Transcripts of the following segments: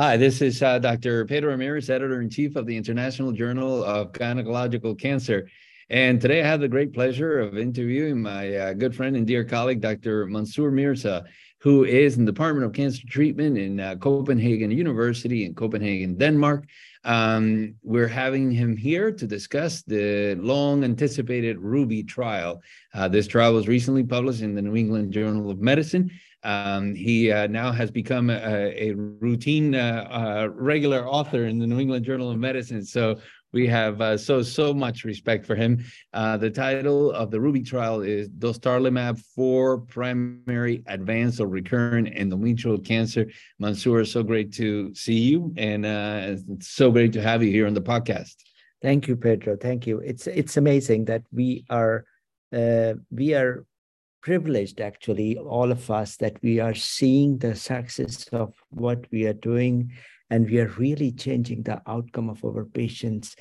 Hi, this is uh, Dr. Pedro Ramirez, editor in chief of the International Journal of Gynecological Cancer. And today I have the great pleasure of interviewing my uh, good friend and dear colleague, Dr. Mansoor Mirza, who is in the Department of Cancer Treatment in uh, Copenhagen University in Copenhagen, Denmark. Um, we're having him here to discuss the long anticipated Ruby trial. Uh, this trial was recently published in the New England Journal of Medicine um, he uh, now has become a, a routine, uh, uh, regular author in the New England Journal of Medicine. So we have uh, so so much respect for him. Uh, the title of the Ruby trial is Dostarlimab for primary advanced or recurrent endometrial cancer. Mansoor, so great to see you, and uh, so great to have you here on the podcast. Thank you, Pedro. Thank you. It's it's amazing that we are we are privileged actually all of us that we are seeing the success of what we are doing and we are really changing the outcome of our patients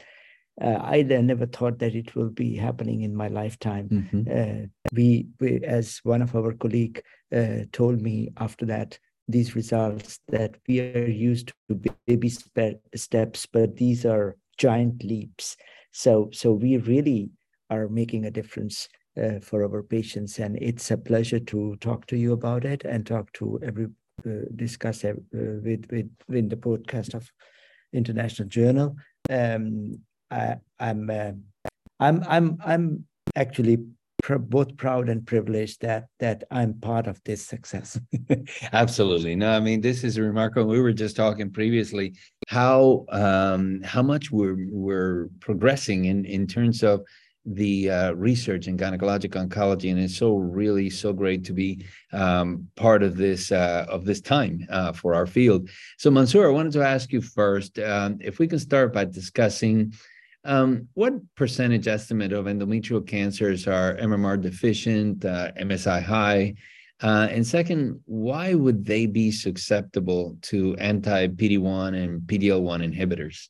uh, I never thought that it will be happening in my lifetime. Mm-hmm. Uh, we, we, as one of our colleague uh, told me after that, these results that we are used to baby steps, but these are giant leaps. So, so we really are making a difference uh, for our patients. And it's a pleasure to talk to you about it and talk to every uh, discuss uh, with with in the podcast of International Journal. Um, I, am I'm, uh, I'm I'm I'm actually pr- both proud and privileged that that I'm part of this success. Absolutely. No, I mean this is remarkable. We were just talking previously how um, how much we're we're progressing in in terms of the uh, research in gynecologic oncology, and it's so really so great to be um, part of this uh, of this time uh, for our field. So, Mansoor, I wanted to ask you first um, if we can start by discussing um, what percentage estimate of endometrial cancers are MMR deficient, uh, MSI high, uh, and second, why would they be susceptible to anti PD one and PD L 1 inhibitors?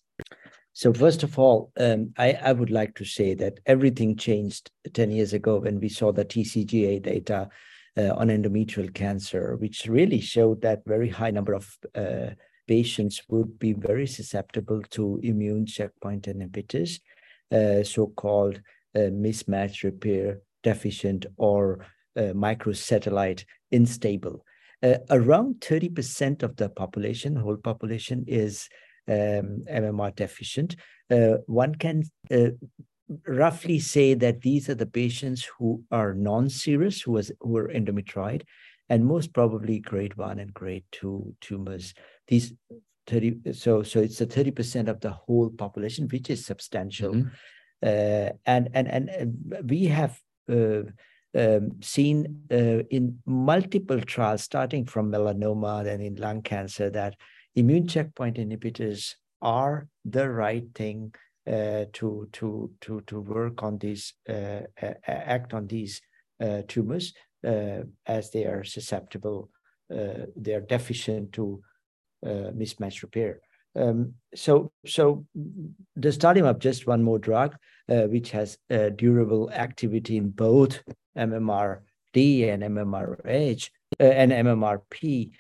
So first of all, um, I, I, would like to say that everything changed 10 years ago when we saw the TCGA data uh, on endometrial cancer, which really showed that very high number of uh, patients would be very susceptible to immune checkpoint inhibitors, uh, so-called uh, mismatch repair deficient or uh, microsatellite unstable. Uh, around 30% of the population, whole population, is um, MMR deficient, uh, one can uh, roughly say that these are the patients who are non-serous, who, was, who are endometrioid, and most probably grade one and grade two tumors. These 30, so so it's a 30% of the whole population, which is substantial. Mm-hmm. Uh, and, and, and we have uh, um, seen uh, in multiple trials, starting from melanoma, then in lung cancer, that immune checkpoint inhibitors are the right thing uh, to to to to work on these uh, act on these uh, tumors uh, as they are susceptible uh, they are deficient to uh, mismatch repair. Um, so so dostarlimab just one more drug which has durable activity in both mmrd and MMRH and MMRP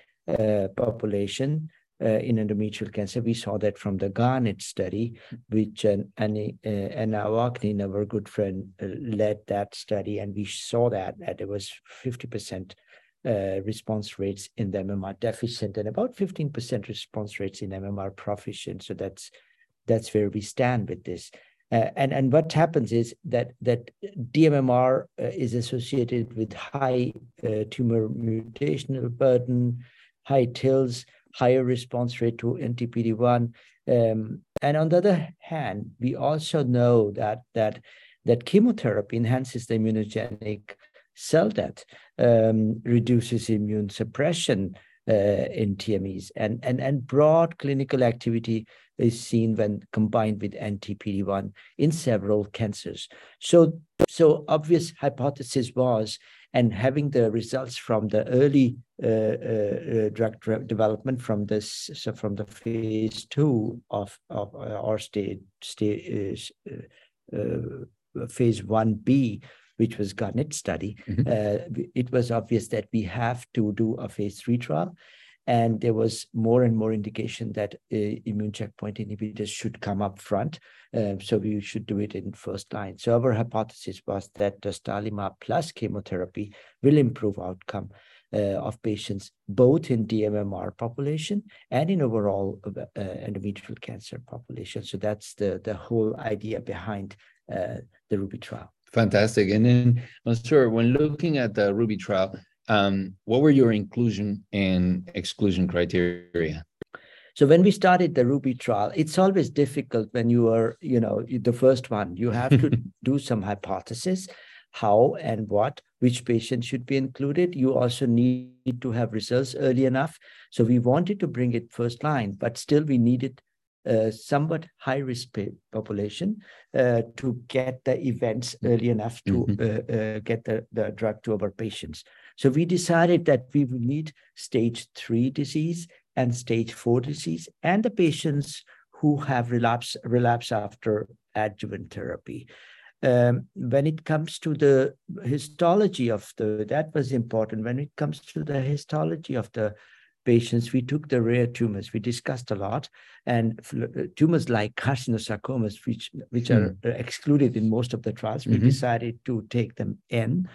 population in endometrial cancer. We saw that from the Garnet study, which uh, Anna, uh, Oaknin, our good friend, uh, led that study, and we saw that, there was 50% uh, response rates in the MMR deficient and about 15% response rates in MMR proficient. So that's that's where we stand with this. Uh, and and what happens is that that DMMR uh, is associated with high uh, tumor mutational burden, high TILs, higher response rate to anti-PD-1. Um, and on the other hand, we also know that that that chemotherapy enhances the immunogenic cell death, um, reduces immune suppression uh, in TMEs, and, and, and broad clinical activity is seen when combined with anti-PD-1 in several cancers. So, so obvious hypothesis was and having the results from the early uh, uh, uh drug development from this so from the phase two of of uh, our state state uh, phase one B which was Garnet study, mm-hmm. uh, it was obvious that we have to do a phase three trial. And there was more and more indication that uh, immune checkpoint inhibitors should come up front. Um, so we should do it in first line. So our hypothesis was that dostarlimab plus chemotherapy will improve outcome uh, of patients both in DMMR population and in overall uh, endometrial cancer population. So that's the, the whole idea behind uh, the Ruby trial. Fantastic. And then, Mansoor, when looking at the Ruby trial, um, what were your inclusion and exclusion criteria? So when we started the Ruby trial, it's always difficult when you are, you know, the first one. You have to do some hypothesis, how and what, which patients should be included. You also need to have results early enough. So we wanted to bring it first line, but still we needed a somewhat high risk population uh, to get the events early enough to mm-hmm. uh, uh, get the, the drug to our patients. So we decided that we would need stage three disease and stage four disease and the patients who have relapse, relapse after adjuvant therapy. Um, when it comes to the histology of the, that was important. When it comes to the histology of the patients, we took the rare tumors. We discussed a lot, and uh, tumors like carcinosarcomas, which which are hmm. excluded in most of the trials, we mm-hmm. decided to take them in.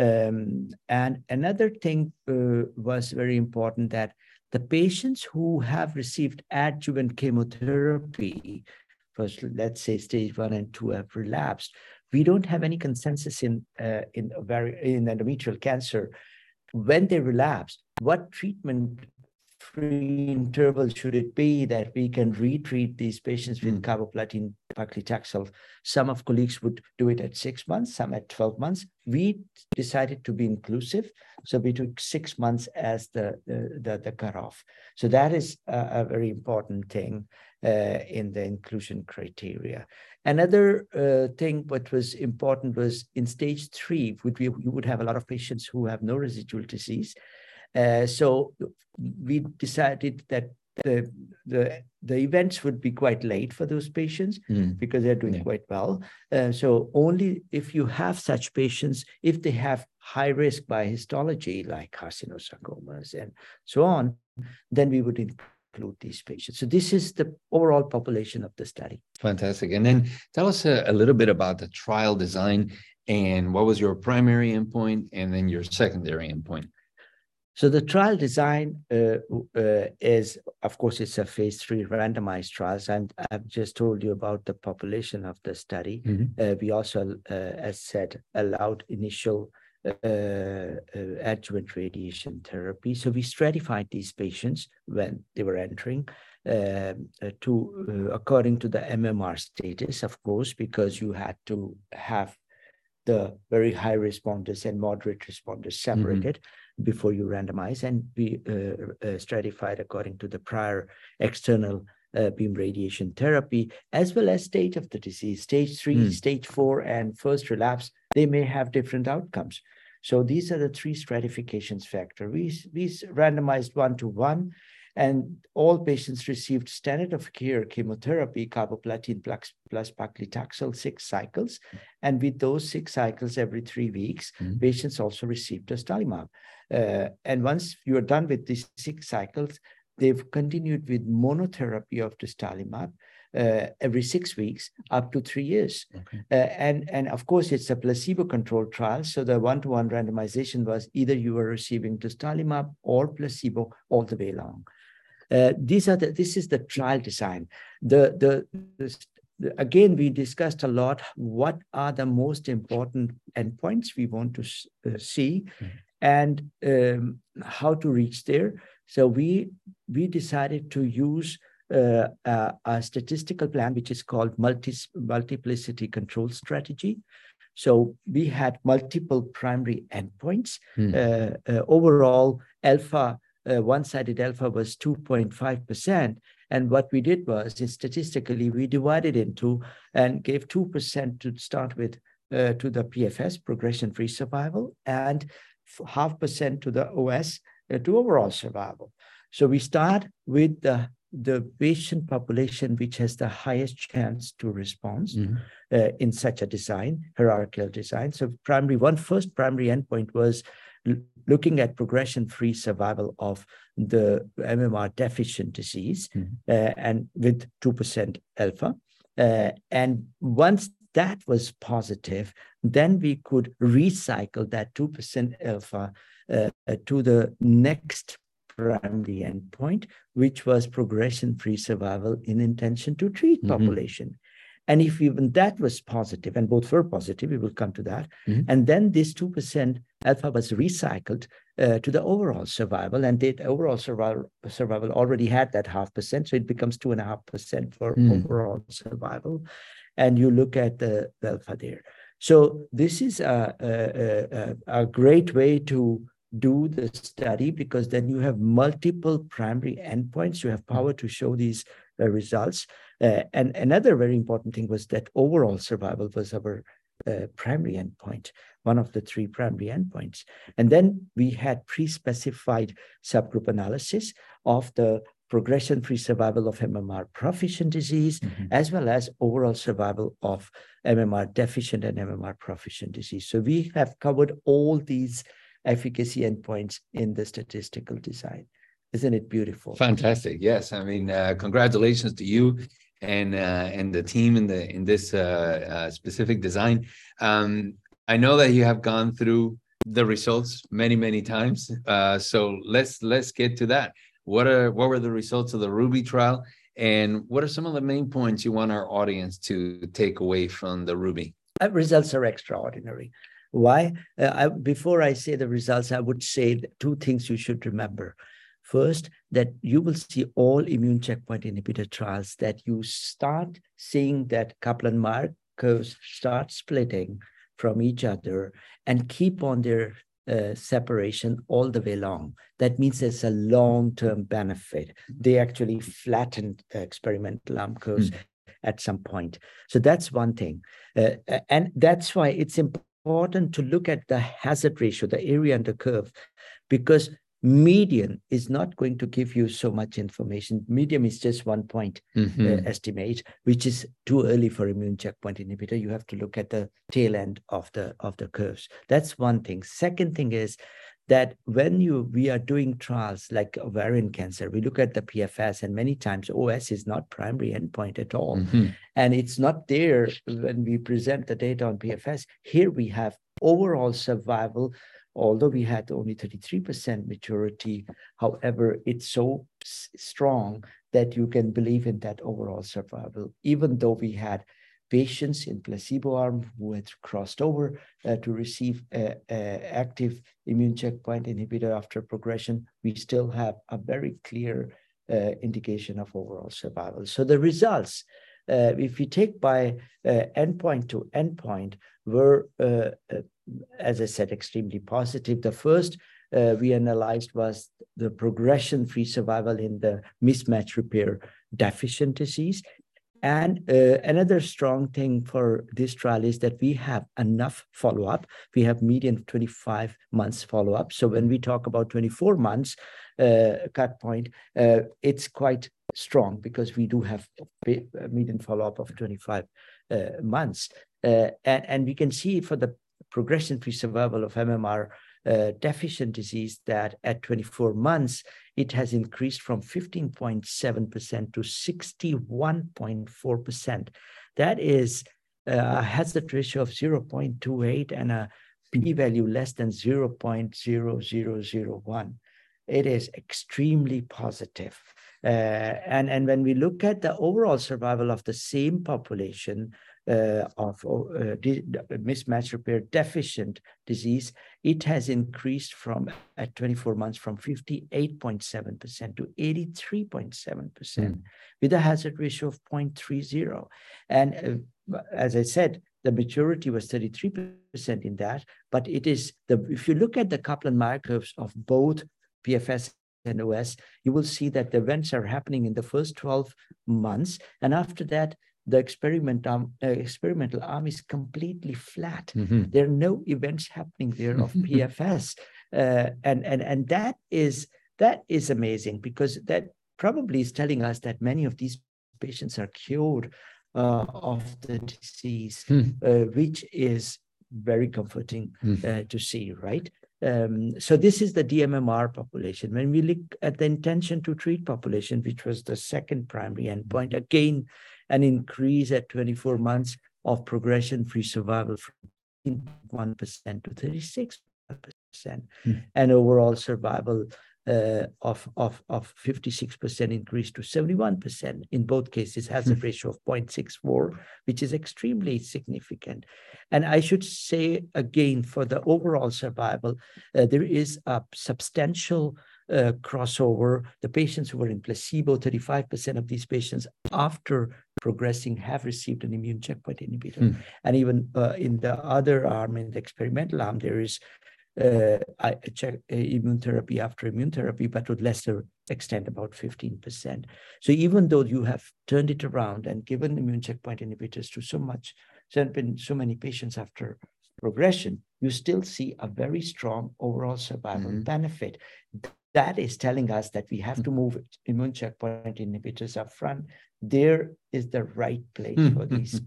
Um, and another thing uh, was very important that the patients who have received adjuvant chemotherapy, first let's say stage one and two have relapsed, we don't have any consensus in uh, in very in endometrial cancer when they relapse. What treatment free interval should it be that we can retreat these patients with mm. carboplatin paclitaxel? Some of colleagues would do it at six months, some at 12 months. We decided to be inclusive. So we took six months as the, the, the, the cutoff. So that is a, a very important thing uh, in the inclusion criteria. Another uh, thing what was important was in stage three, would we, you would have a lot of patients who have no residual disease. Uh, so we decided that the, the the events would be quite late for those patients mm. because they're doing yeah. quite well. Uh, so only if you have such patients, if they have high risk by histology like carcinosarcomas and so on, then we would include these patients. So this is the overall population of the study. Fantastic. And then tell us a, a little bit about the trial design and what was your primary endpoint and then your secondary endpoint. So the trial design uh, uh, is, of course, it's a phase three randomized trials, and I've just told you about the population of the study. Mm-hmm. Uh, we also, uh, as said, allowed initial uh, uh, adjuvant radiation therapy. So we stratified these patients when they were entering um, to according to the MMR status, of course, because you had to have the very high responders and moderate responders mm-hmm. separated. Mm-hmm before you randomize and be uh, uh, stratified according to the prior external uh, beam radiation therapy, as well as stage of the disease, stage three, mm. stage four, and first relapse, they may have different outcomes. So these are the three stratifications factor. We, we randomized one to one, and all patients received standard of care chemotherapy, carboplatin plus, plus paclitaxel, six cycles. And with those six cycles every three weeks, mm-hmm. patients also received dostarlimab. Uh, and once you are done with these six cycles, they've continued with monotherapy of dostarlimab uh, every six weeks up to three years. Okay. Uh, and, and of course, it's a placebo-controlled trial. So the one-to-one randomization was either you were receiving dostarlimab or placebo all the way along. Uh, these are the, this is the trial design. The, the, the, again, we discussed a lot what are the most important endpoints we want to uh, see. Mm-hmm and um, how to reach there. So we we decided to use uh, a, a, statistical plan which is called multi, multiplicity control strategy. So we had multiple primary endpoints. Hmm. Uh, uh, overall, alpha uh, one-sided alpha was 2.5%. And what we did was, statistically, we divided into and gave 2% to start with uh, to the PFS, progression-free survival, and half percent to the OS uh, to overall survival. So we start with the, the patient population which has the highest chance to response mm-hmm. uh, in such a design, hierarchical design. So primary one first primary endpoint was looking at progression-free survival of the MMR deficient disease mm-hmm. uh, and with 2% alpha. Uh, and once that was positive, then we could recycle that 2% alpha uh, to the next primary endpoint, which was progression-free survival in intention to treat mm-hmm. population. And if even that was positive, and both were positive, we will come to that. Mm-hmm. And then this 2% alpha was recycled uh, to the overall survival, and the overall survival, survival already had that half percent, so it becomes two and a half percent for mm. overall survival. And you look at the alpha there. So this is a, a, a, a great way to do the study because then you have multiple primary endpoints. You have mm. power to show these results. Uh, and another very important thing was that overall survival was our uh, primary endpoint, one of the three primary endpoints. And then we had pre-specified subgroup analysis of the progression-free survival of MMR proficient disease, mm-hmm. as well as overall survival of MMR deficient and MMR proficient disease. So we have covered all these efficacy endpoints in the statistical design. Isn't it beautiful? Fantastic. Yes. I mean, uh, congratulations to you and uh, and the team in the in this uh, uh, specific design. Um, I know that you have gone through the results many many times. Uh, so let's let's get to that. What are what were the results of the Ruby trial, and what are some of the main points you want our audience to take away from the Ruby? Uh, results are extraordinary. Why? Uh, I, before I say the results, I would say two things you should remember. First, that you will see all immune checkpoint inhibitor trials that you start seeing that Kaplan-Meier curves start splitting from each other and keep on their uh, separation all the way along. That means there's a long-term benefit. They actually flattened the experimental arm curves mm. at some point. So that's one thing. Uh, and that's why it's important to look at the hazard ratio, the area under curve, because median is not going to give you so much information. Median is just one point mm-hmm. uh, estimate, which is too early for immune checkpoint inhibitor. You have to look at the tail end of the of the curves. That's one thing. Second thing is that when you we are doing trials like ovarian cancer, we look at the PFS, and many times OS is not primary endpoint at all, mm-hmm. and it's not there when we present the data on PFS. Here we have overall survival. Although we had only 33% maturity, however, it's so strong that you can believe in that overall survival, even though we had patients in placebo arm who had crossed over uh, to receive active immune checkpoint inhibitor after progression, we still have a very clear uh, indication of overall survival. So the results, uh, if we take by uh, endpoint to endpoint, were, uh, uh, as I said, extremely positive. The first we analyzed was the progression-free survival in the mismatch repair deficient disease. And uh, another strong thing for this trial is that we have enough follow up. We have median 25 months follow up. So when we talk about 24 months uh, cut point, uh, it's quite strong because we do have a median follow up of 25 uh, months. Uh, and, and we can see for the progression free survival of MMR uh, deficient disease that at 24 months, it has increased from 15.7% to 61.4%. That is a hazard ratio of 0.28 and a p-value less than 0.0001. It is extremely positive. Uh, and, and when we look at the overall survival of the same population, uh, of uh, mismatch repair deficient disease, it has increased from at 24 months from 58.7% to 83.7% mm. with a hazard ratio of 0.30. And uh, as I said, the maturity was 33% in that, but it is the if you look at the Kaplan-Meier curves of both PFS and OS, you will see that the events are happening in the first 12 months, and after that, the experiment arm, uh, experimental arm is completely flat. Mm-hmm. There are no events happening there of PFS, uh, and and and that is that is amazing because that probably is telling us that many of these patients are cured uh, of the disease, mm. which is very comforting mm. to see, right? Um, so this is the DMMR population. When we look at the intention to treat population, which was the second primary endpoint, again, an increase at 24 months of progression-free survival from 1% to 36%, hmm. and overall survival uh, of, of, of 56% increase to 71%. In both cases, has a hmm. ratio of 0.64, which is extremely significant. And I should say again, for the overall survival, uh, there is a substantial uh, crossover. The patients who were in placebo, 35% of these patients after progressing have received an immune checkpoint inhibitor. Hmm. And even uh, in the other arm, in the experimental arm, there is uh, I check uh, immune therapy after immune therapy, but with lesser extent, about 15%. So even though you have turned it around and given immune checkpoint inhibitors to so much, so been so many patients after progression, you still see a very strong overall survival mm-hmm. benefit. That is telling us that we have to move immune checkpoint inhibitors up front. There is the right place for these,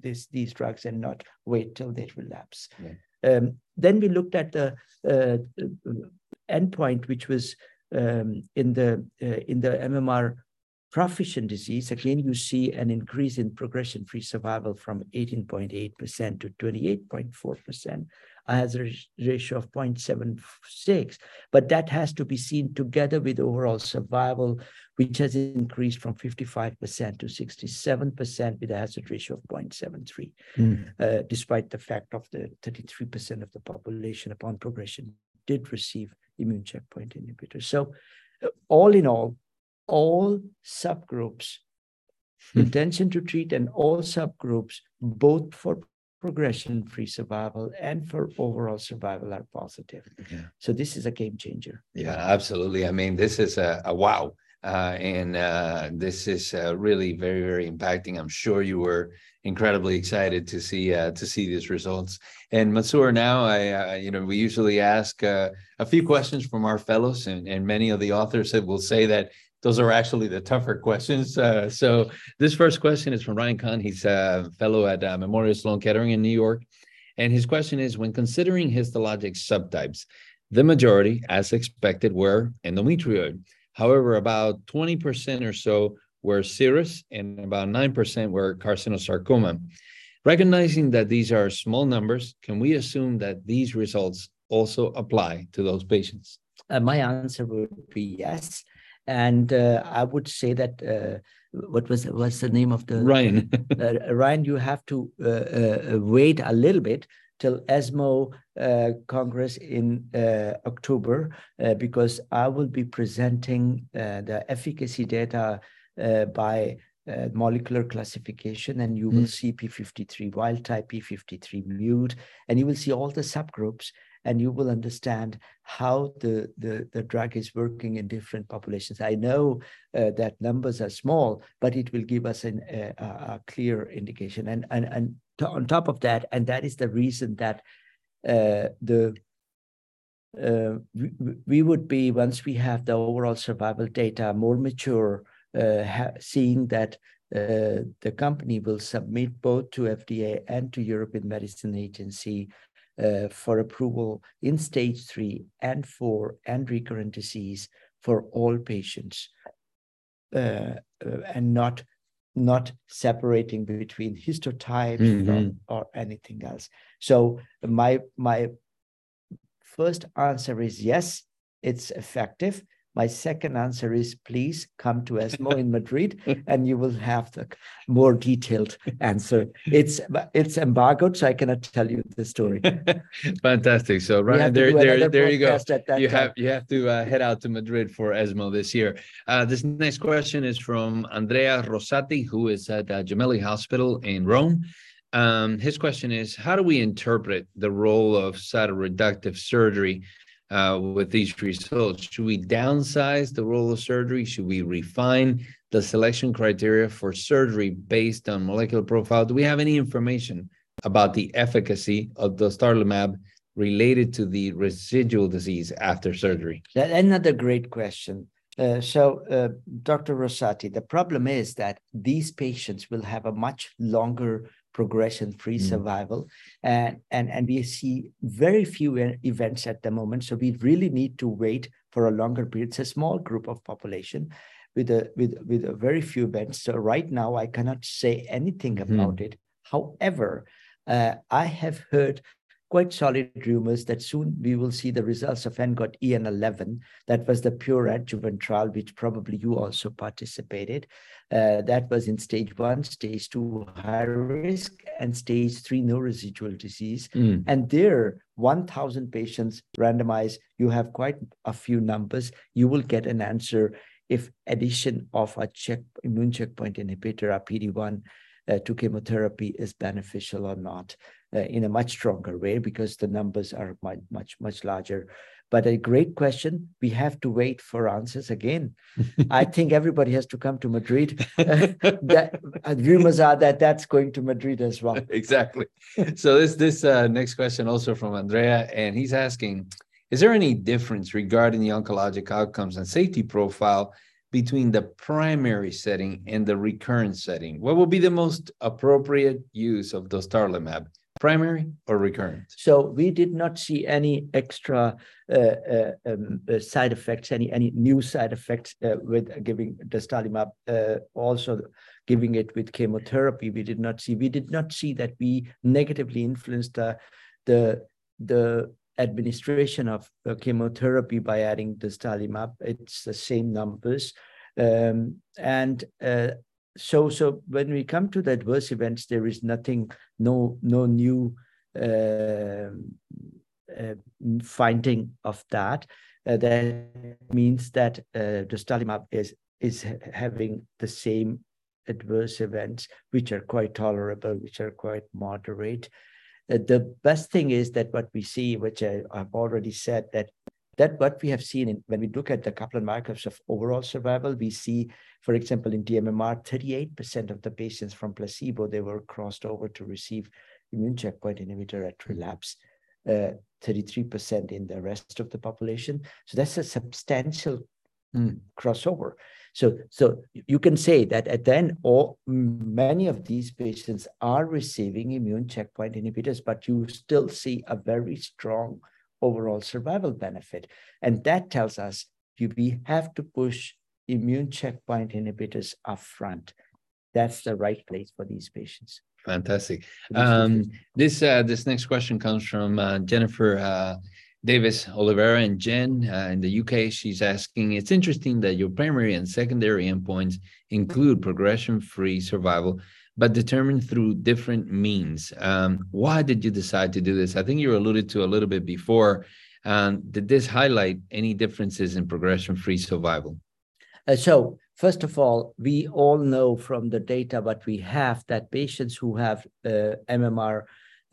these, these drugs and not wait till they relapse. Yeah. Um, then we looked at the uh, endpoint, which was um, in the uh, in the MMR proficient disease. Again, you see an increase in progression-free survival from 18.8% to 28.4%, a hazard ratio of 0.76. But that has to be seen together with overall survival, which has increased from 55% to 67% with a hazard ratio of 0.73, mm. uh, despite the fact of the 33% of the population upon progression did receive immune checkpoint inhibitors. So all in all, all subgroups, hmm. intention to treat and all subgroups, both for progression-free survival and for overall survival are positive. Yeah. So this is a game changer. Yeah, absolutely. I mean, this is a, a wow. Uh, and uh, this is uh, really very, very impacting. I'm sure you were incredibly excited to see uh, to see these results. And Mansoor, now I, uh, you know, we usually ask uh, a few questions from our fellows, and, and many of the authors will say that those are actually the tougher questions. Uh, so this first question is from Ryan Kahn. He's a fellow at uh, Memorial Sloan Kettering in New York. And his question is, when considering histologic subtypes, the majority, as expected, were endometrioid. However, about 20% or so were serous and about 9% were carcinosarcoma. Recognizing that these are small numbers, can we assume that these results also apply to those patients? Uh, my answer would be yes. And uh, I would say that uh, what was what's the name of the Ryan? uh, Ryan, you have to uh, uh, wait a little bit till ESMO uh, Congress in October because I will be presenting the efficacy data by uh, molecular classification and you will mm. see p53 wild type p53 mute and you will see all the subgroups and you will understand how the, the, the drug is working in different populations. I know uh, that numbers are small, but it will give us an, a, a, clear indication. And, and, and to, on top of that, and that is the reason that uh, the uh, we, we, would be, once we have the overall survival data more mature, uh, seeing that uh, the company will submit both to FDA and to European Medicine Agency uh, for approval in stage three and four and recurrent disease for all patients uh, uh, and not not separating between histotypes mm-hmm. or, or anything else. So my my first answer is yes, it's effective. My second answer is please come to ESMO in Madrid and you will have the more detailed answer. It's it's embargoed, so I cannot tell you the story. Fantastic. So right there, there, there you go. You have you have to uh, head out to Madrid for ESMO this year. Uh, this next question is from Andrea Rosati, who is at uh, Gemelli Hospital in Rome. Um, his question is, how do we interpret the role of cytoreductive surgery uh, with these results? Should we downsize the role of surgery? Should we refine the selection criteria for surgery based on molecular profile? Do we have any information about the efficacy of the dostarlimab related to the residual disease after surgery? Another great question. Uh, so, uh, Dr. Rosati, the problem is that these patients will have a much longer progression-free mm. survival. And, and, and we see very few events at the moment. So we really need to wait for a longer period. It's a small group of population with a with with a very few events. So right now I cannot say anything mm-hmm. about mm. it. However, uh, I have heard quite solid rumors that soon we will see the results of ENGOT EN11. That was the pure adjuvant trial, which probably you also participated. Uh, that was in stage one, stage two, high risk, and stage three, no residual disease. Mm. And there, 1,000 patients randomized, you have quite a few numbers. You will get an answer if addition of a check immune checkpoint inhibitor, a PD-1, uh, to chemotherapy is beneficial or not uh, in a much stronger way because the numbers are much, much, much larger. But a great question. We have to wait for answers again. I think everybody has to come to Madrid. that, uh, rumors are that that's going to Madrid as well. exactly. So this this uh, next question also from Andrea, and he's asking, is there any difference regarding the oncologic outcomes and safety profile between the primary setting and the recurrent setting? What will be the most appropriate use of dostarlimab, primary or recurrent? So we did not see any extra uh, uh, um, uh, side effects, any any new side effects uh, with giving dostarlimab. Uh, also, giving it with chemotherapy, we did not see. We did not see that we negatively influenced the the the administration of chemotherapy by adding dostarlimab. It's the same numbers. Um, and uh, so, so when we come to the adverse events, there is nothing, no, no new uh, uh finding of that. Uh, that means that uh, dostarlimab is is having the same adverse events, which are quite tolerable, which are quite moderate. The best thing is that what we see, which I, have already said, that that what we have seen in, when we look at the Kaplan markers of overall survival, we see, for example, in DMMR, 38% of the patients from placebo, they were crossed over to receive immune checkpoint inhibitor at relapse, uh, 33% in the rest of the population. So that's a substantial mm. crossover. So, so you can say that at the end, all many of these patients are receiving immune checkpoint inhibitors, but you still see a very strong overall survival benefit. And that tells us you, we have to push immune checkpoint inhibitors up front. That's the right place for these patients. Fantastic. Um, this uh, this next question comes from uh, Jennifer uh, Davis Oliveira and Jen uh, in the UK. She's asking, it's interesting that your primary and secondary endpoints include progression-free survival, but determined through different means. Um, why did you decide to do this? I think you alluded to a little bit before. Um, did this highlight any differences in progression-free survival? Uh, so, first of all, we all know from the data what we have that patients who have uh, MMR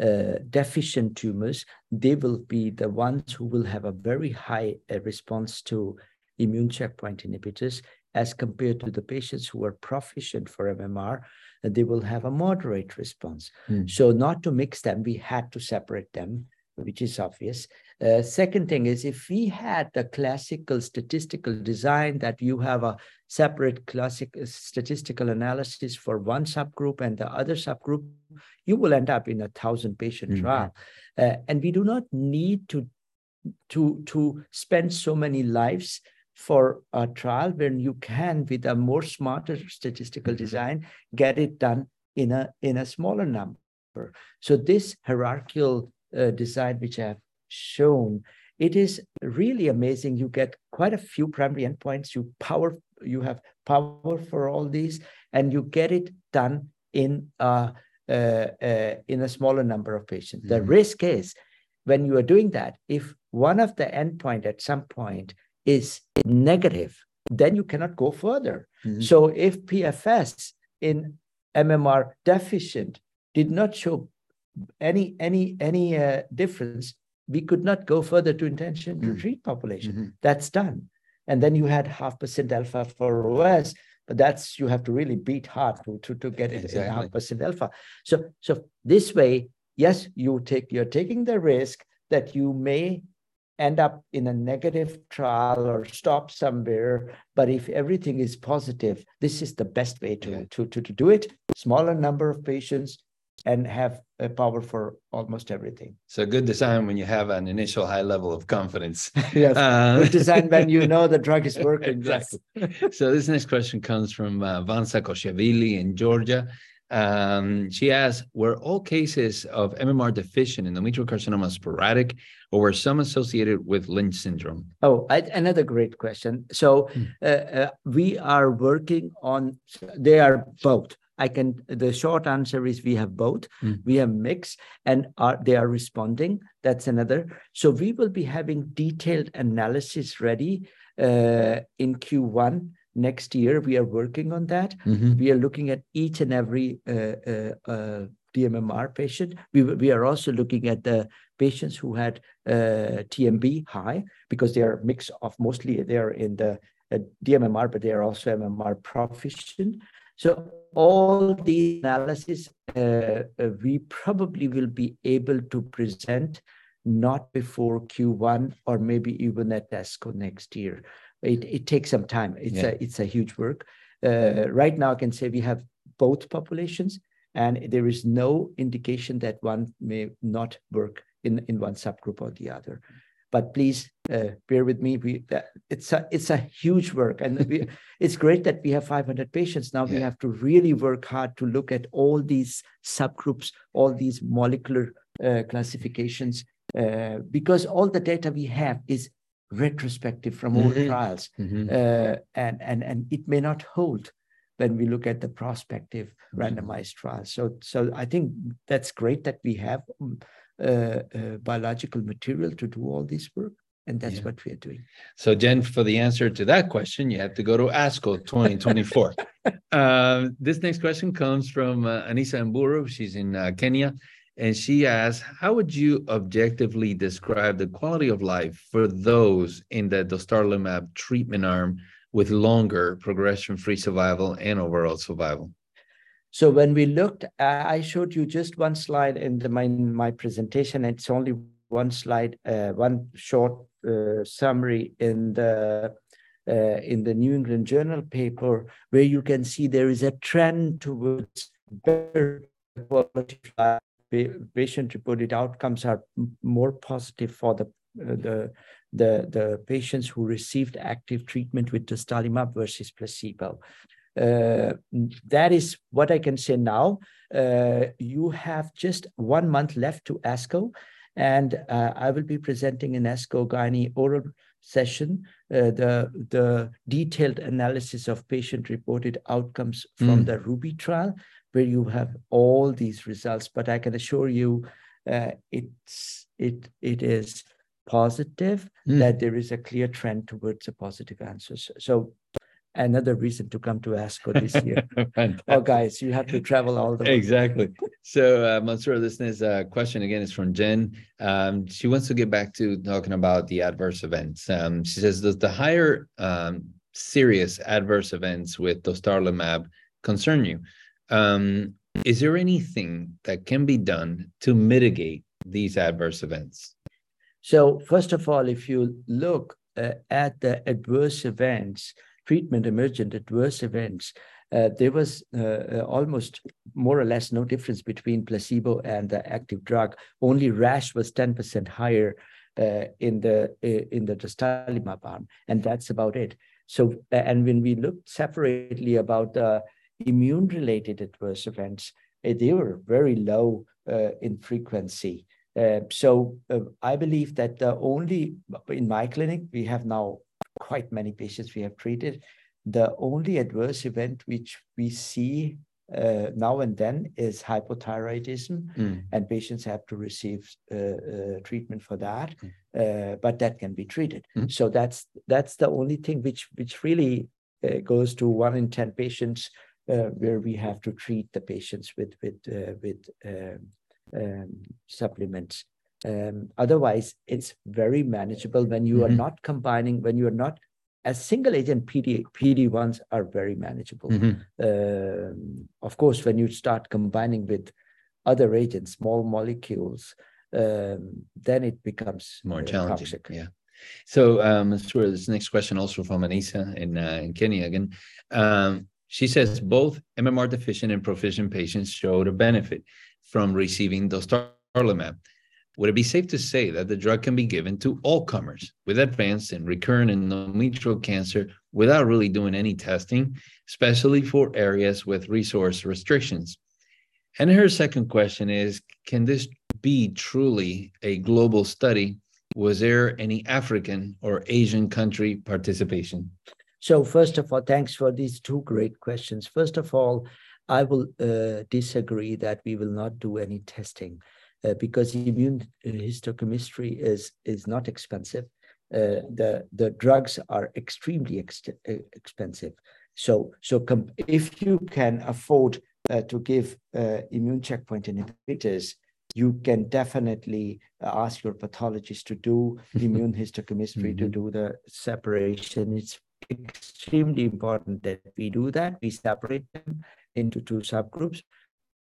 uh, deficient tumors, they will be the ones who will have a very high uh, response to immune checkpoint inhibitors as compared to the patients who are proficient for MMR, they will have a moderate response. Mm. So not to mix them, we had to separate them, which is obvious. Uh, second thing is if we had the classical statistical design that you have a separate classic uh, statistical analysis for one subgroup and the other subgroup, you will end up in a thousand patient mm-hmm. trial. Uh, and we do not need to, to, to spend so many lives for a trial when you can, with a more smarter statistical mm-hmm. design, get it done in a, in a smaller number. So this hierarchical uh, design, which I have shown, it is really amazing. You get quite a few primary endpoints. You power, you have power for all these, and you get it done in a, uh, uh, in a smaller number of patients. Mm-hmm. The risk is when you are doing that, if one of the endpoint at some point is negative, then you cannot go further. Mm-hmm. So if PFS in MMR deficient did not show any any any uh, difference, we could not go further to intention to mm-hmm. treat population. Mm-hmm. That's done. And then you had half percent alpha for OS, but that's you have to really beat hard to, to, to get it exactly. half percent alpha. So so this way, yes, you take you're taking the risk that you may end up in a negative trial or stop somewhere. But if everything is positive, this is the best way to, yeah. to, to, to do it. Smaller number of patients, and have a power for almost everything. So good design when you have an initial high level of confidence. yes, uh, good design when you know the drug is working. exactly. Yes. so this next question comes from uh, Vansa Koshevili in Georgia. Um, she asks, were all cases of MMR deficient endometrial carcinoma sporadic or were some associated with Lynch syndrome? Oh, I, another great question. So hmm. uh, uh, we are working on, they are both. I can, the short answer is we have both. Mm. We have mix and are, they are responding. That's another. So we will be having detailed analysis ready uh, in Q1 next year. We are working on that. Mm-hmm. We are looking at each and every uh, uh, uh DMMR patient. We, we are also looking at the patients who had uh, TMB high because they are mix of mostly they are in the uh, DMMR, but they are also MMR proficient. So all the analysis uh, we probably will be able to present not before Q1 or maybe even at ASCO next year. It, it takes some time. It's yeah. a it's a huge work. Uh, right now, I can say we have both populations, and there is no indication that one may not work in in one subgroup or the other. But please uh, bear with me. We uh, it's a it's a huge work, and we, it's great that we have 500 patients now. Yeah. We have to really work hard to look at all these subgroups, all these molecular uh, classifications, uh, because all the data we have is retrospective from mm-hmm. old trials, mm-hmm. uh, and and and it may not hold when we look at the prospective mm-hmm. randomized trials. So so I think that's great that we have um, biological material to do all this work. And that's yeah. what we are doing. So, Jen, for the answer to that question, you have to go to ASCO 2024. uh, this next question comes from uh, Anisa Mburu. She's in uh, Kenya. And she asks, how would you objectively describe the quality of life for those in the dostarlimab treatment arm with longer progression-free survival and overall survival? So when we looked, I showed you just one slide in the, my, my presentation. It's only one slide, uh, one short uh, summary in the uh, in the New England Journal paper, where you can see there is a trend towards better quality patient-reported outcomes are more positive for the uh, the the the patients who received active treatment with dostarlimab versus placebo. Uh, that is what I can say now. Uh, you have just one month left to ASCO, and uh, I will be presenting an ASCO Gynae oral session uh, the the detailed analysis of patient-reported outcomes from mm. the Ruby trial, where you have all these results. But I can assure you, uh, it's it it is positive mm. that there is a clear trend towards a positive answers. So another reason to come to ASCO this year. oh, guys, you have to travel all the way. Exactly. So, uh, Mansoor, this is a question again is from Jen. Um, she wants to get back to talking about the adverse events. Um, she says, does the higher um, serious adverse events with dostarlimab concern you? Um, is there anything that can be done to mitigate these adverse events? So, first of all, if you look uh, at the adverse events, treatment emergent adverse events, uh, there was uh, uh, almost more or less no difference between placebo and the active drug. Only rash was 10% higher uh, in the uh, in the dostarlimab arm, and that's about it. So, and when we looked separately about the immune-related adverse events, uh, they were very low uh, in frequency. Uh, so I believe that the only, in my clinic, we have now quite many patients we have treated. The only adverse event which we see uh, now and then is hypothyroidism, mm. and patients have to receive uh, uh, treatment for that. Mm. but that can be treated. Mm. So that's that's the only thing which which really goes to one in ten patients uh, where we have to treat the patients with with uh, with um, um, supplements. Um, otherwise, it's very manageable when you mm-hmm. are not combining, when you are not as single agent PD PD ones are very manageable. Mm-hmm. Um, of course, when you start combining with other agents, small molecules, um, then it becomes more uh, challenging. Toxic. Yeah. So, um, sure. This next question also from Anisa in uh, in Kenya again. Um, she says both MMR deficient and proficient patients showed a benefit. from receiving dostarlimab. Would it be safe to say that the drug can be given to all comers with advanced and recurrent endometrial cancer without really doing any testing, especially for areas with resource restrictions? And her second question is Can this be truly a global study? Was there any African or Asian country participation? So, first of all, thanks for these two great questions. First of all, I will uh, disagree that we will not do any testing uh, because immune histochemistry is, is not expensive. Uh, the, the drugs are extremely ex uh, expensive. So, so if you can afford uh, to give uh, immune checkpoint inhibitors, you can definitely ask your pathologist to do immune histochemistry mm -hmm. to mm-hmm. do the separation. It's extremely important that we do that. We separate them into two subgroups.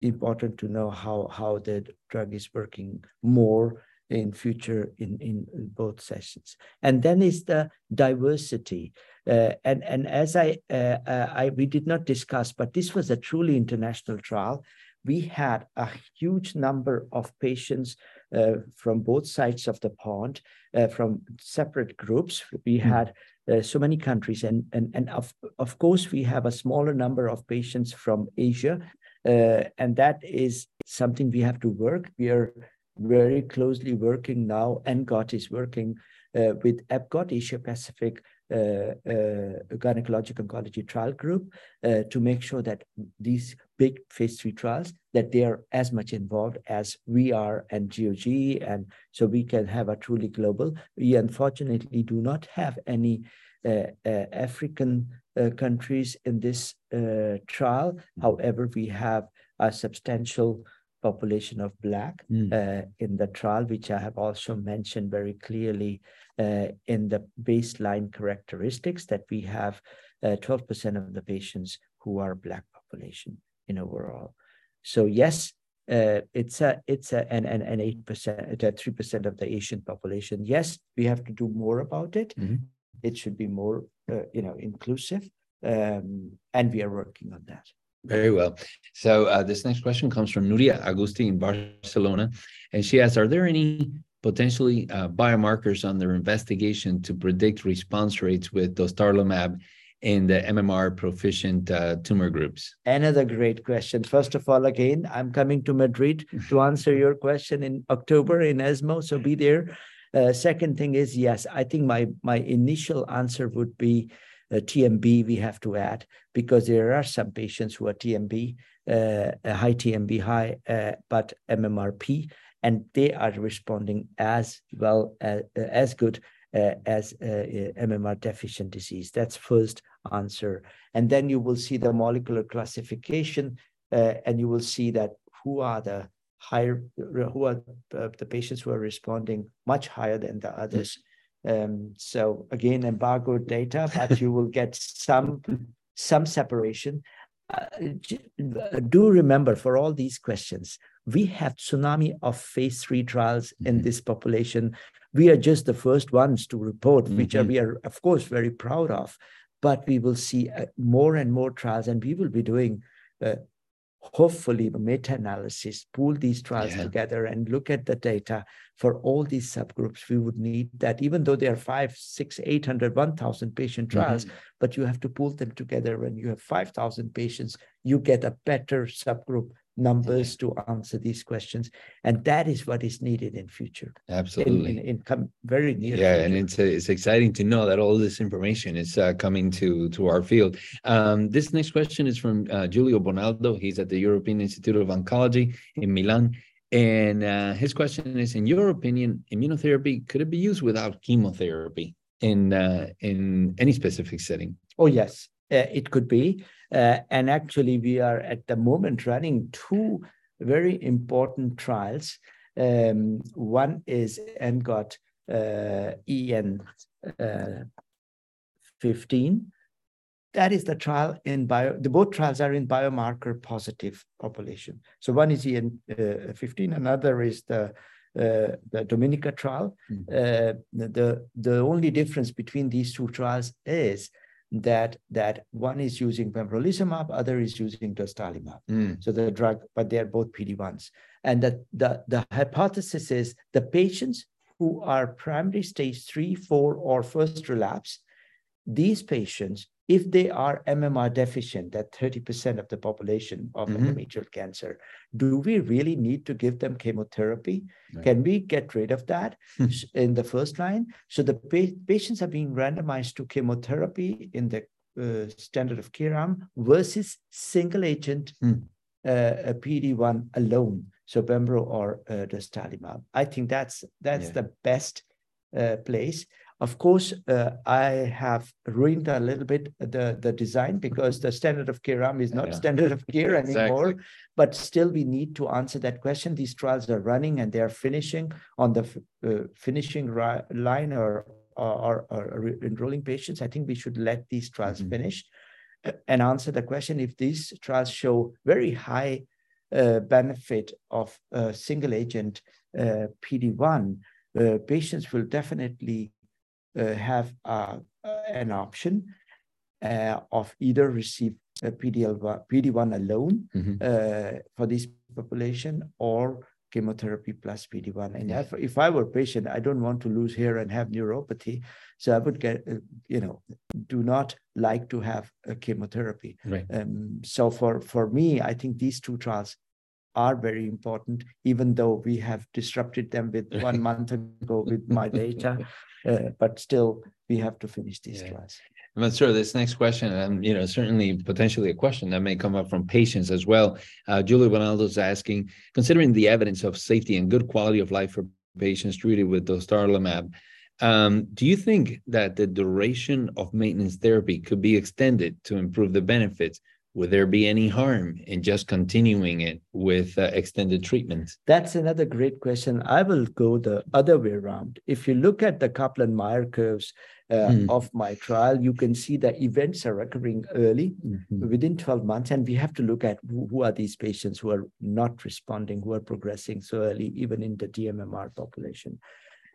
Important to know how, how the drug is working more in future in, in both sessions. And then is the diversity. Uh, and, and as I, uh, uh, I, we did not discuss, but this was a truly international trial. We had a huge number of patients uh, from both sides of the pond, uh, from separate groups. We mm. had uh, so many countries. And, and, and of, of course, we have a smaller number of patients from Asia. Uh, and that is something we have to work. We are very closely working now. ENGOT is working uh, with EPGOT, Asia Pacific uh, uh, Gynecologic Oncology Trial Group, uh, to make sure that these big phase three trials, that they are as much involved as we are and GOG, and so we can have a truly global. We unfortunately do not have any African uh, countries in this trial. However, we have a substantial population of Black mm. uh, in the trial, which I have also mentioned very clearly uh, in the baseline characteristics that we have 12% uh, of the patients who are Black population in overall. So yes, uh, it's a it's a and and and eight percent, three percent of the Asian population. Yes, we have to do more about it. Mm -hmm. It should be more, uh, you know, inclusive, um, and we are working on that. Very well. So uh, this next question comes from Nuria Agusti in Barcelona, and she asks, "Are there any potentially uh, biomarkers on their investigation to predict response rates with dostarlimab in the MMR proficient uh, tumor groups? Another great question. First of all, again, I'm coming to Madrid to answer your question in October in ESMO, so be there. Uh, second thing is, yes, I think my my initial answer would be uh, TMB we have to add because there are some patients who are TMB, uh, high TMB high, uh, but MMRP, and they are responding as well as, uh, as good uh, as uh, MMR deficient disease. That's first answer. And then you will see the molecular classification and you will see that who are the higher, who are the patients who are responding much higher than the others. Um, so again, embargo data, but you will get some some separation. Uh, do remember for all these questions, we have tsunami of phase three trials in mm-hmm. this population. We are just the first ones to report, mm-hmm. which are, we are of course very proud of. But we will see uh, more and more trials, and we will be doing uh, hopefully the meta-analysis, pull these trials yeah. together and look at the data for all these subgroups. We would need that, even though there are five, six, 800, 1,000 patient trials, mm-hmm. but you have to pull them together. When you have 5,000 patients, you get a better subgroup numbers to answer these questions and that is what is needed in future. Absolutely. in, in, in come very near yeah future. and it's uh, it's exciting to know that all this information is uh, coming to to our field. Um, this next question is from uh, Giulio Bonaldo. He's at the European Institute of Oncology in Milan. And uh, his question is in your opinion immunotherapy could it be used without chemotherapy in uh, in any specific setting? Oh yes. Uh, it could be. Uh, and actually, we are at the moment running two very important trials. Um, one is ENGOT uh, EN uh, 15. That is the trial in bio, the both trials are in biomarker positive population. So one is EN uh, 15, another is the uh, the DOMENICA trial. Mm -hmm. uh, the, the only difference between these two trials is that that one is using pembrolizumab, other is using dostarlimab. Mm. So the drug, but they're both PD-1s. And that the, the hypothesis is the patients who are primary stage three, four, or first relapse, these patients, if they are MMR deficient, that 30% of the population of mm-hmm. endometrial cancer, do we really need to give them chemotherapy? Right. Can we get rid of that hmm. in the first line? So the pa- patients are being randomized to chemotherapy in the uh, standard of care arm versus single agent mm. uh, PD-1 alone, so Pembro or uh, dostarlimab. I think that's that's yeah. the best uh, place. Of course, uh, I have ruined a little bit the, the design because the standard of care arm is not yeah. standard of care anymore. Exactly. But still, we need to answer that question. These trials are running and they are finishing on the uh, finishing line or, or, or, enrolling patients. I think we should let these trials mm-hmm. finish uh, and answer the question if these trials show very high uh, benefit of single agent uh, PD1, uh, patients will definitely uh, have uh, an option uh, of either receive PD-1, PD-1 alone mm-hmm. for this population or chemotherapy plus PD-1. And if, if I were a patient, I don't want to lose hair and have neuropathy. So I would get, you know, do not like to have a chemotherapy. Right. Um, so for, for me, I think these two trials are very important, even though we have disrupted them with one month ago with my data. Uh, but still, we have to finish these yeah. trials. Mansoor, this next question, and you know, certainly potentially a question that may come up from patients as well. Uh, Giulio Bonaldo is asking, considering the evidence of safety and good quality of life for patients treated with dostarlimab, um, do you think that the duration of maintenance therapy could be extended to improve the benefits would there be any harm in just continuing it with uh, extended treatment? That's another great question. I will go the other way around. If you look at the Kaplan Meier curves uh, mm. of my trial, you can see that events are occurring early mm-hmm. within 12 months. And we have to look at who, who, are these patients who are not responding, who are progressing so early, even in the DMMR population.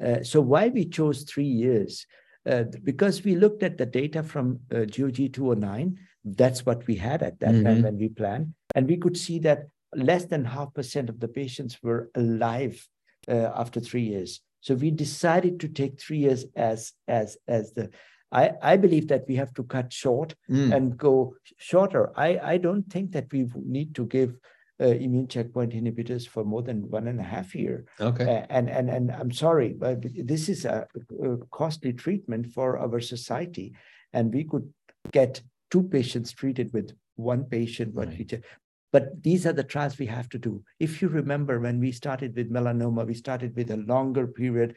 Uh, so, why we chose three years? Uh, because we looked at the data from uh, GOG 209 that's what we had at that mm-hmm. time when we planned. And we could see that less than half percent of the patients were alive uh, after three years. So we decided to take three years as as as the I, I believe that we have to cut short mm. and go shorter. I, I don't think that we need to give uh, immune checkpoint inhibitors for more than one and a half year. Okay. Uh, and and and I'm sorry, but this is a, a, costly treatment for our society, and we could get two patients treated with one patient, one right. feature. But these are the trials we have to do. If you remember, when we started with melanoma, we started with a longer period,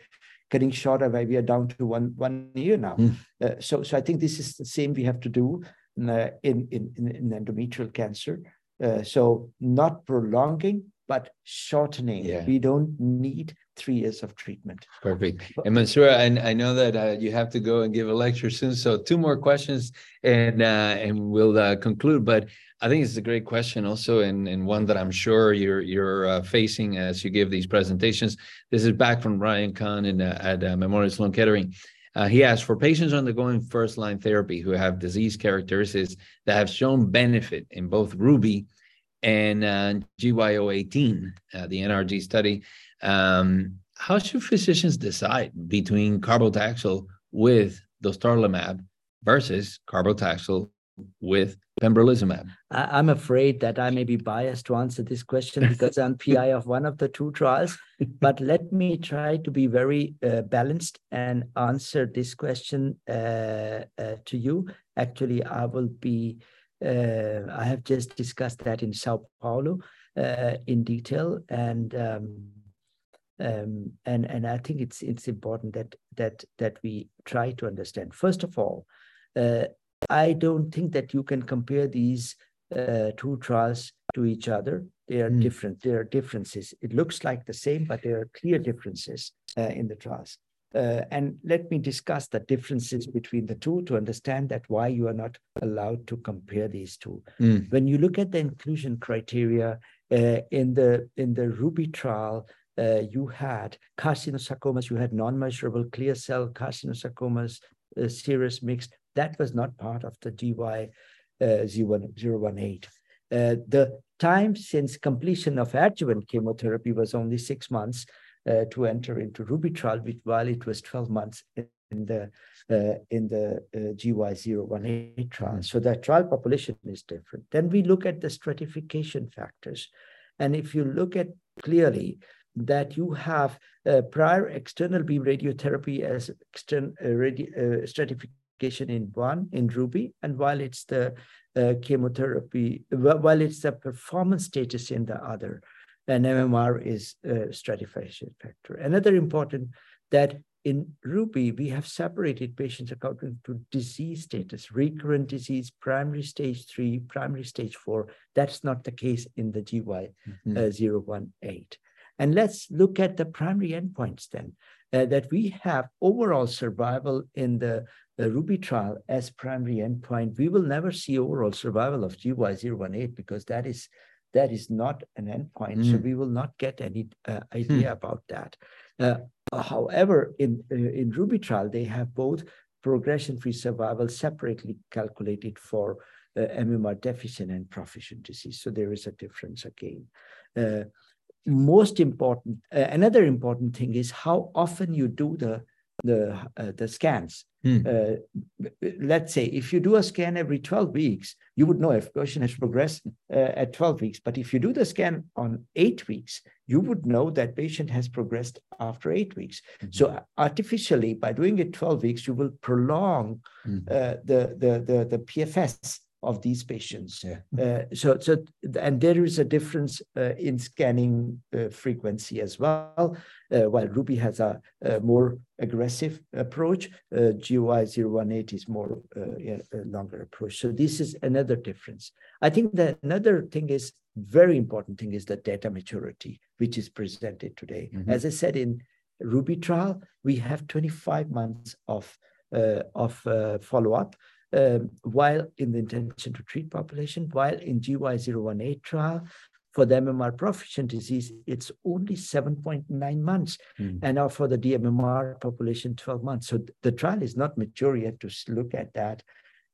getting shorter, where we are down to one one year now. Mm. Uh, so, so I think this is the same we have to do uh, in, in, in endometrial cancer. Uh, so, not prolonging, but shortening. Yeah. We don't need three years of treatment. Perfect. And Mansoor, I, I know that uh, you have to go and give a lecture soon. So two more questions and uh, and we'll uh, conclude. But I think it's a great question also, and, and one that I'm sure you're you're uh, facing as you give these presentations. This is back from Ryan Kahn in, uh, at uh, Memorial Sloan Kettering. Uh, he asks for patients undergoing first line therapy who have disease characteristics that have shown benefit in both Ruby and uh, GY018, uh, the NRG study. Um, how should physicians decide between carbotaxel with dostarlimab versus carbotaxel with pembrolizumab? I'm afraid that I may be biased to answer this question because I'm PI of one of the two trials. But let me try to be very uh, balanced and answer this question uh, uh, to you. Actually, I will be I have just discussed that in Sao Paulo uh, in detail, and um, um, and and I think it's it's important that that that we try to understand. First of all, uh, I don't think that you can compare these uh, two trials to each other. They are mm. different. There are differences. It looks like the same, but there are clear differences uh, in the trials. Uh, and let me discuss the differences between the two to understand that why you are not allowed to compare these two. Mm. When you look at the inclusion criteria uh, in the in the Ruby trial, uh, you had carcinosarcomas, you had non-measurable clear cell carcinosarcomas, uh, serous mixed that was not part of the GY uh, 018. Uh, the time since completion of adjuvant chemotherapy was only six months uh, to enter into Ruby trial, while it was 12 months in the uh, in the uh, GY018 trial. So that trial population is different. Then we look at the stratification factors. And if you look at clearly that you have uh, prior external beam radiotherapy as external uh, radi- uh, stratification in one in Ruby, and while it's the uh, chemotherapy, while it's the performance status in the other, and MMR is a stratification factor. Another important that in Ruby, we have separated patients according to disease status, recurrent disease, primary stage three, primary stage four. That's not the case in the GY mm-hmm. uh, 018. And let's look at the primary endpoints then, uh, that we have overall survival in the uh, Ruby trial as primary endpoint. We will never see overall survival of GY018 because that is that is not an endpoint. Mm. So we will not get any uh, idea hmm. about that. Uh, however, in, uh, in Ruby trial, they have both progression-free survival separately calculated for uh, MMR deficient and proficient disease. So there is a difference again. Uh, most important, uh, another important thing is how often you do the the uh, the scans. Hmm. Uh, let's say if you do a scan every 12 weeks, you would know if patient has progressed uh, at 12 weeks. But if you do the scan on eight weeks, you would know that patient has progressed after eight weeks. Mm-hmm. So artificially, by doing it 12 weeks, you will prolong mm-hmm. the, the the the PFS of these patients. Yeah. Uh, so, so, and there is a difference uh, in scanning uh, frequency as well. Uh, while Ruby has a, a more aggressive approach, uh, GY018 is more uh, a longer approach. So this is another difference. I think that another thing is very important thing is the data maturity, which is presented today. Mm-hmm. As I said in Ruby trial, we have 25 months of of follow up um, while in the intention to treat population, while in GY018 trial, for the MMR proficient disease, it's only 7.9 months. Mm. And now for the DMMR population, 12 months. So the trial is not mature yet to look at that,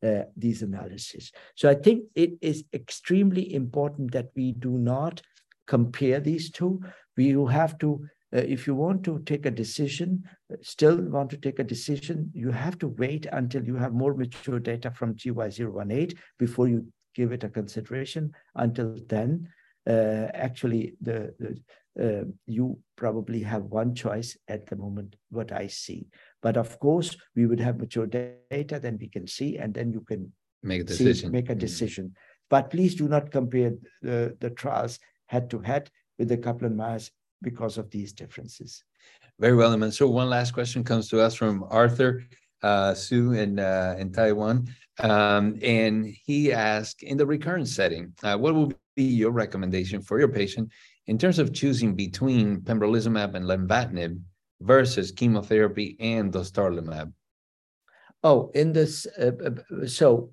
uh, these analyses. So I think it is extremely important that we do not compare these two. We have to uh, if you want to take a decision, still want to take a decision, you have to wait until you have more mature data from GY018 before you give it a consideration. Until then, uh, actually, the, the uh, you probably have one choice at the moment, what I see. But of course, we would have mature data, then we can see, and then you can make a decision. See, make a mm-hmm. decision. But please do not compare the, the trials head to head with the Kaplan-Meier because of these differences. Very well, Iman. So one last question comes to us from Arthur uh, Su in uh, in Taiwan, um, and he asked, in the recurrent setting, uh, what will be your recommendation for your patient in terms of choosing between pembrolizumab and lenvatinib versus chemotherapy and dostarlimab? Oh, in this, uh, uh, so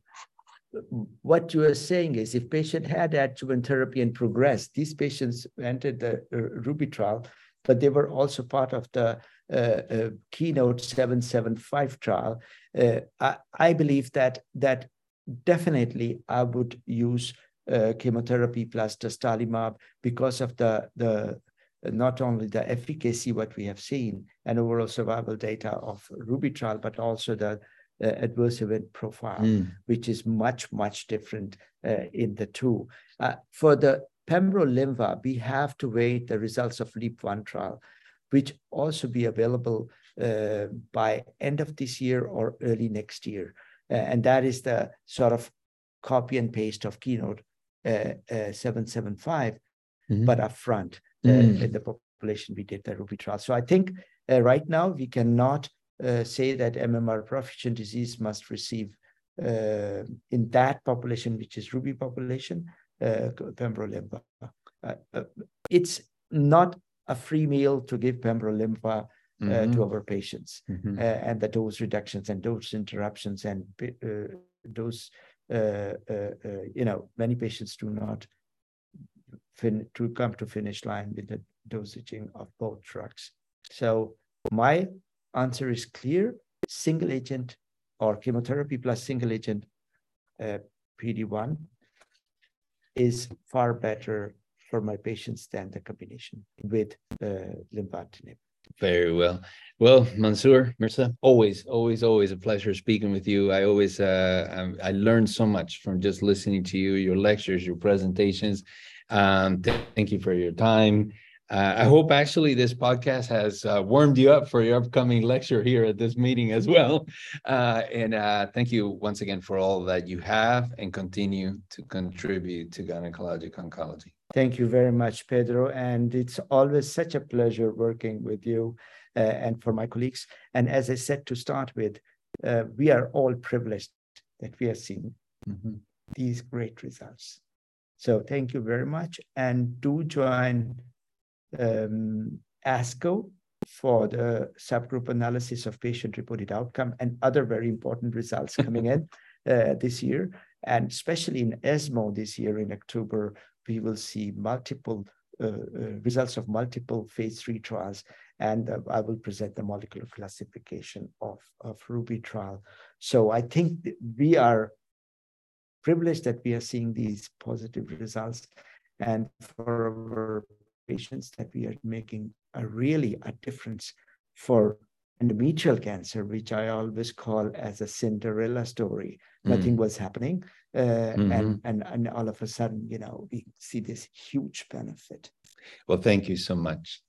what you are saying is if patient had adjuvant therapy and progressed, these patients entered the uh, Ruby trial, but they were also part of the uh, uh, keynote 775 trial. Uh, I, I, believe that that definitely I would use uh, chemotherapy plus dostarlimab because of the the not only the efficacy what we have seen and overall survival data of Ruby trial, but also the uh, adverse event profile, mm. which is much, much different uh, in the two. Uh, for the pembrolizumab, we have to wait the results of LEAP-1 trial, which also be available uh, by end of this year or early next year. Uh, and that is the sort of copy and paste of Keynote uh, 775, mm-hmm. but upfront mm. in the population we did the Ruby trial. So I think right now we cannot uh, say that MMR proficient disease must receive uh, in that population, which is Ruby population, uh, pembrolizumab. Uh, uh, it's not a free meal to give pembrolizumab uh, mm-hmm. to our patients, mm-hmm. and the dose reductions and dose interruptions and dose. you know, many patients do not fin- to come to finish line with the dosaging of both drugs. So my answer is clear single agent or chemotherapy plus single agent uh, PD-1 is far better for my patients than the combination with uh. Very well. Well, Mansoor, Mirza, always, always, always a pleasure speaking with you. I always, uh, I, I learned so much from just listening to you, your lectures, your presentations. Um, th thank you for your time. Uh, I hope actually this podcast has uh, warmed you up for your upcoming lecture here at this meeting as well. Uh, and uh, thank you once again for all that you have and continue to contribute to gynecologic oncology. Thank you very much, Pedro. And it's always such a pleasure working with you uh, and for my colleagues. And as I said to start with, uh, we are all privileged that we are seeing mm -hmm. these great results. So thank you very much. And do join um, ASCO for the subgroup analysis of patient-reported outcome and other very important results coming in uh, this year. And especially in ESMO this year in October, we will see multiple uh, uh, results of multiple phase three trials. And uh, I will present the molecular classification of, of Ruby trial. So I think we are privileged that we are seeing these positive results. And for our patients that we are making a really a difference for endometrial cancer, which I always call as a Cinderella story. Mm. Nothing was happening, uh, mm-hmm. and and and all of a sudden, you know, we see this huge benefit. Well, thank you so much.